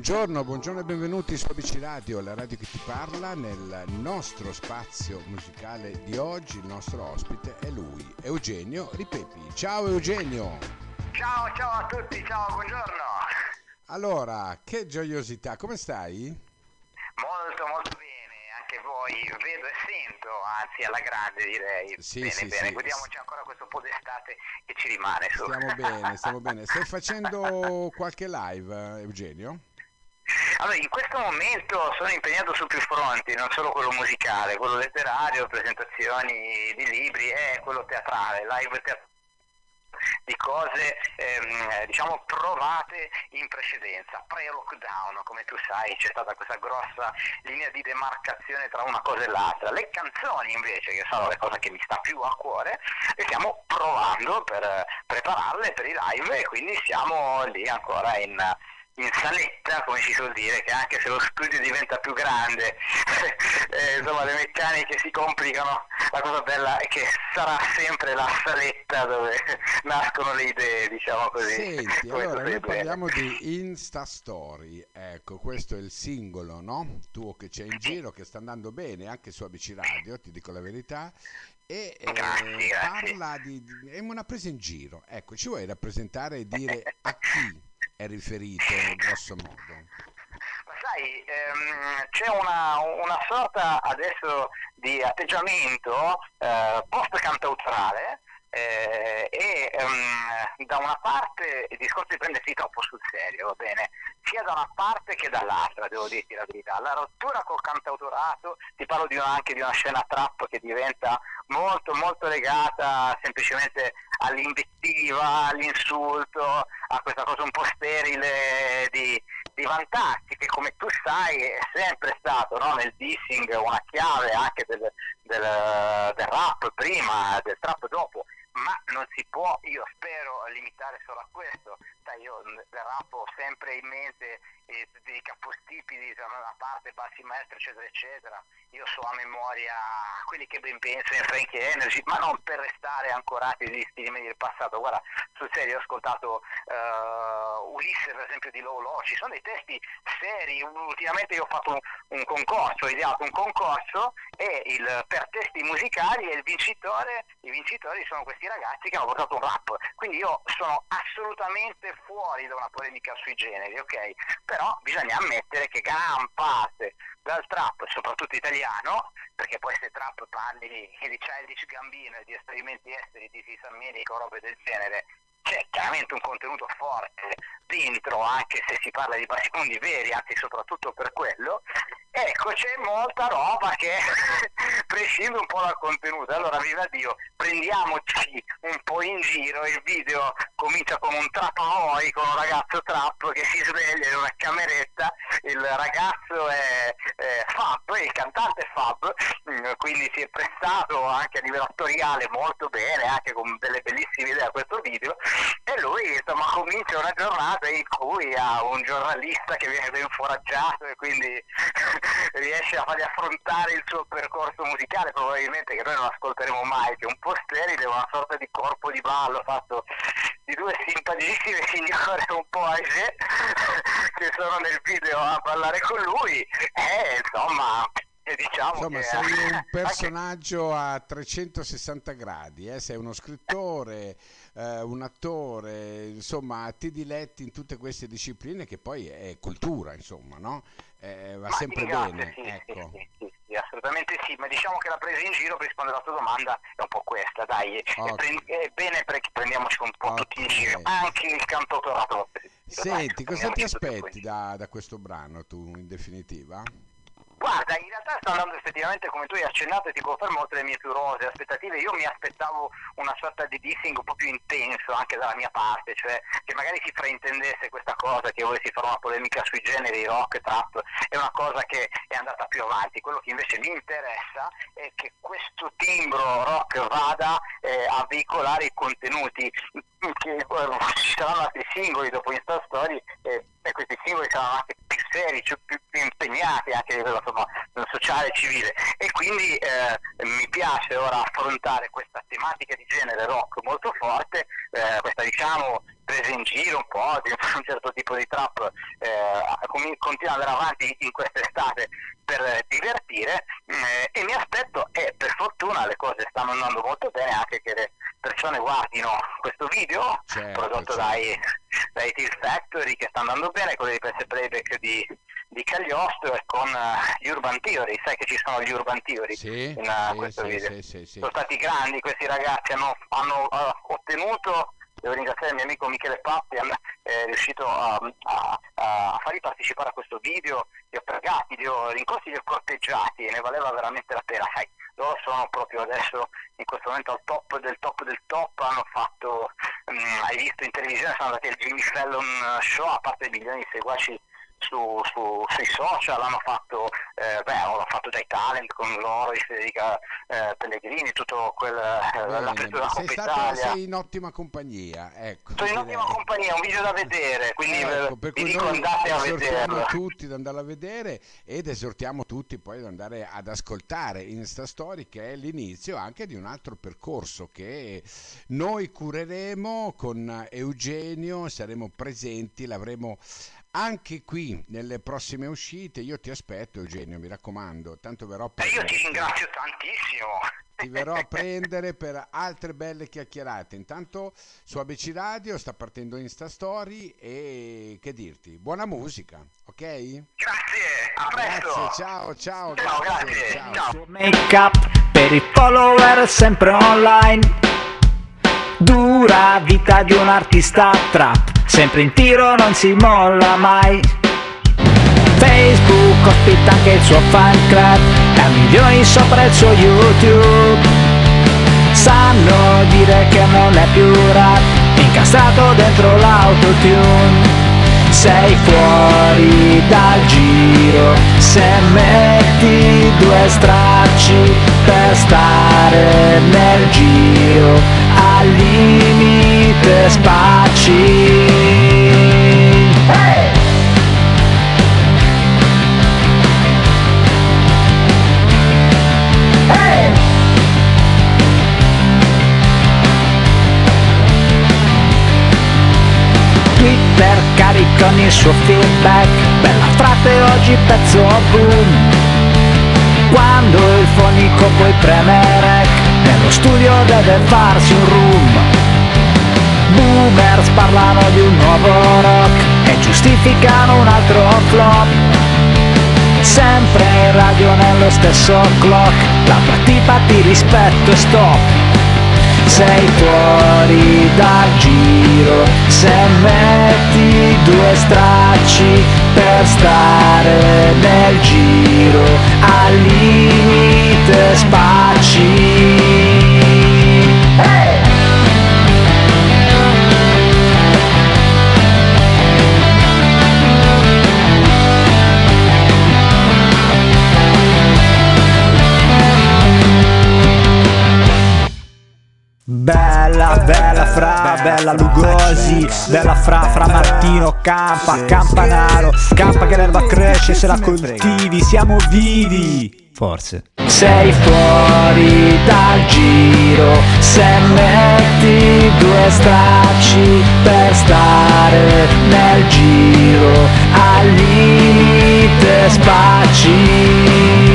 Buongiorno, buongiorno e benvenuti su ABC Radio, la radio che ti parla. Nel nostro spazio musicale di oggi il nostro ospite è lui, Eugenio Ripepi. Ciao Eugenio! Ciao, ciao a tutti, ciao, buongiorno! Allora, che gioiosità, come stai? Molto, molto bene, anche voi vedo e sento, anzi alla grande direi. Sì, bene, sì, bene, sì. godiamoci ancora questo po' d'estate che ci rimane su. Stiamo bene, stiamo bene. Stai facendo qualche live, Eugenio? Allora, in questo momento sono impegnato su più fronti, non solo quello musicale, quello letterario, presentazioni di libri e quello teatrale, live teatrale di cose ehm, diciamo provate in precedenza, pre-lockdown, come tu sai c'è stata questa grossa linea di demarcazione tra una cosa e l'altra. Le canzoni invece, che sono le cose che mi sta più a cuore, le stiamo provando per prepararle per i live e quindi siamo lì ancora in in saletta, come si suol dire, che anche se lo studio diventa più grande, eh, insomma le meccaniche si complicano, la cosa bella è che sarà sempre la saletta dove nascono le idee, diciamo così. Senti, allora noi bene. parliamo di Insta Story, ecco, questo è il singolo, no? Tuo che c'è in giro, che sta andando bene anche su ABC Radio, ti dico la verità, e eh, Grazie, grazie. parla di, di- è una presa in giro, ecco, ci vuoi rappresentare e dire a chi è riferito, grosso modo? Ma sai, ehm, c'è una, una sorta adesso di atteggiamento eh, post-cantautorale eh, e ehm, da una parte il discorso di prendersi troppo sul serio, va bene, sia da una parte che dall'altra, devo dirti la verità. La rottura col cantautorato, ti parlo di una- anche di una scena trap che diventa molto molto legata semplicemente all'invettiva, all'insulto, a questa cosa un po' sterile di, di vantaggi che come tu sai è sempre stato no, nel dissing una chiave anche del, del- del rap prima, del trap dopo, ma non si può, io spero, limitare solo a questo. Sai, io del rap ho sempre in mente eh, dei capostipiti da una parte, bassi maestri, eccetera, eccetera. Io so a memoria quelli che ben pensano in Frankie Energy, ma non per restare ancorati negli stili del passato. Guarda, sul serio ho ascoltato eh, Ulisse per esempio di Low Low, ci sono dei testi seri, ultimamente io ho fatto un, un concorso, ho ideato un concorso e il, per testi musicali e il vincitore, i vincitori sono questi ragazzi che hanno portato un rap, quindi io sono assolutamente fuori da una polemica sui generi, ok? Però bisogna ammettere che gran parte dal trap, soprattutto italiano, perché poi se trap parli di Childish Gambino e di esperimenti esteri di Fisa Medico robe del genere, c'è chiaramente un contenuto forte dentro, anche se si parla di basimondi veri, anzi soprattutto per quello, ecco c'è molta roba che prescinde un po' dal contenuto. Allora, viva Dio, prendiamoci un po' in giro, il video comincia con un trap noi, con un ragazzo trap che si sveglia in una cameretta, il ragazzo è, è Fab, il cantante è Fab, mm, quindi si è prestato anche a livello attoriale molto bene, anche con delle bellissime idee a questo video, e lui insomma comincia una giornata in cui ha un giornalista che viene ben foraggiato e quindi riesce a fargli affrontare il suo percorso musicale, probabilmente che noi non ascolteremo mai, che è un po' sterile, una sorta di corpo di ballo fatto di due simpaticissime signore un po' age che sono nel video a ballare con lui e insomma diciamo Insomma, che sei un personaggio a 360 gradi, eh? sei uno scrittore, eh, un attore, insomma, ti diletti in tutte queste discipline che poi è cultura, insomma, no? Eh, va Ma sempre ringrazio, bene, sì, ecco. sì, sì, assolutamente sì, ma diciamo che la presa in giro per rispondere alla tua domanda è un po' questa, dai, e Ok. prendi- è bene perché prendiamoci un po' tutti in giro, anche il cantautorato. Senti, cosa ti aspetti da, da questo brano tu, in definitiva? Guarda, in realtà sta andando effettivamente come tu hai accennato e ti confermo oltre le mie più rose aspettative. Io mi aspettavo una sorta di dissing un po' più intenso anche dalla mia parte, cioè che magari si fraintendesse questa cosa, che volessi fare una polemica sui generi rock trap, è una cosa che è andata più avanti. Quello che invece mi interessa è che questo timbro rock vada eh, a veicolare i contenuti che eh, ci saranno altri singoli dopo Insta Story eh, e questi singoli saranno anche seri, più, più- impegnati anche a livello insomma, sociale e civile. E quindi eh, mi piace ora affrontare questa tematica di genere rock molto forte, eh, questa diciamo prese in giro un po' di un certo tipo di trap eh, continua ad andare avanti in quest'estate per divertire eh, e mi aspetto e per fortuna le cose stanno andando molto bene anche che le persone guardino questo video certo, prodotto certo. dai, dai Teal Factory che sta andando bene quello di PS Playback di, di Cagliostro e con uh, gli Urban Theory. Sai che ci sono gli Urban Theory sì, in uh, sì, questo sì, video? sì, sono stati grandi questi ragazzi hanno, hanno uh, ottenuto devo ringraziare il mio amico Michele Pappi, è riuscito a, a, a, farli partecipare a questo video, li ho pregati, li ho rincorsi, li ho corteggiati e ne valeva veramente la pena. Sai, loro sono proprio adesso in questo momento al top del top del top, hanno fatto, mh, mm, hai visto in televisione, sono andati al Jimmy Fallon Show, a parte milioni di seguaci su, su, sui social, hanno fatto, eh, beh, l'hanno fatto dai talent con loro, di Federica eh, Pellegrini, tutto quel, eh, l'apertura sei Coppa stato, Italia. Sei in ottima compagnia, ecco. Sono in ottima compagnia, un video da vedere, quindi ecco, per vi dico andate a vederlo. tutti ad andare a vedere ed esortiamo tutti poi ad andare ad ascoltare Insta Story che è l'inizio anche di un altro percorso che noi cureremo con Eugenio, saremo presenti, l'avremo anche qui nelle prossime uscite io ti aspetto Eugenio mi raccomando tanto verrò a io ti ringrazio tantissimo. Ti verrò a prendere per altre belle chiacchierate. Intanto su ABC Radio sta partendo Insta Story e che dirti? Buona musica ok? grazie a presto. grazie ciao ciao, ciao grazie, grazie. ciao, ciao. make up per i follower sempre online dura vita di un artista trap. Sempre in tiro non si molla mai. Facebook ospita anche il suo fan club. E milioni sopra il suo YouTube. Sanno dire che non è più rap. Incastrato dentro l'autotune sei fuori dal giro. Se metti due stracci per stare nel giro al limite spacci con il suo feedback. Bella frate oggi pezzo boom. Quando il fonico poi preme rec Nello studio deve farsi un room. Boomers parlano di un nuovo rock E giustificano un altro flop. Sempre in radio nello stesso clock La tipa ti rispetto e stop sei fuori dal giro. Se metti due stracci per stare nel giro al limite spacci bella Lugosi Bella fra, fra Martino, Campa, Campanaro Campa che l'erba cresce se la coltivi Siamo vivi. Forse. Sei fuori dal giro Se metti due stracci Per stare nel giro Al limite spacci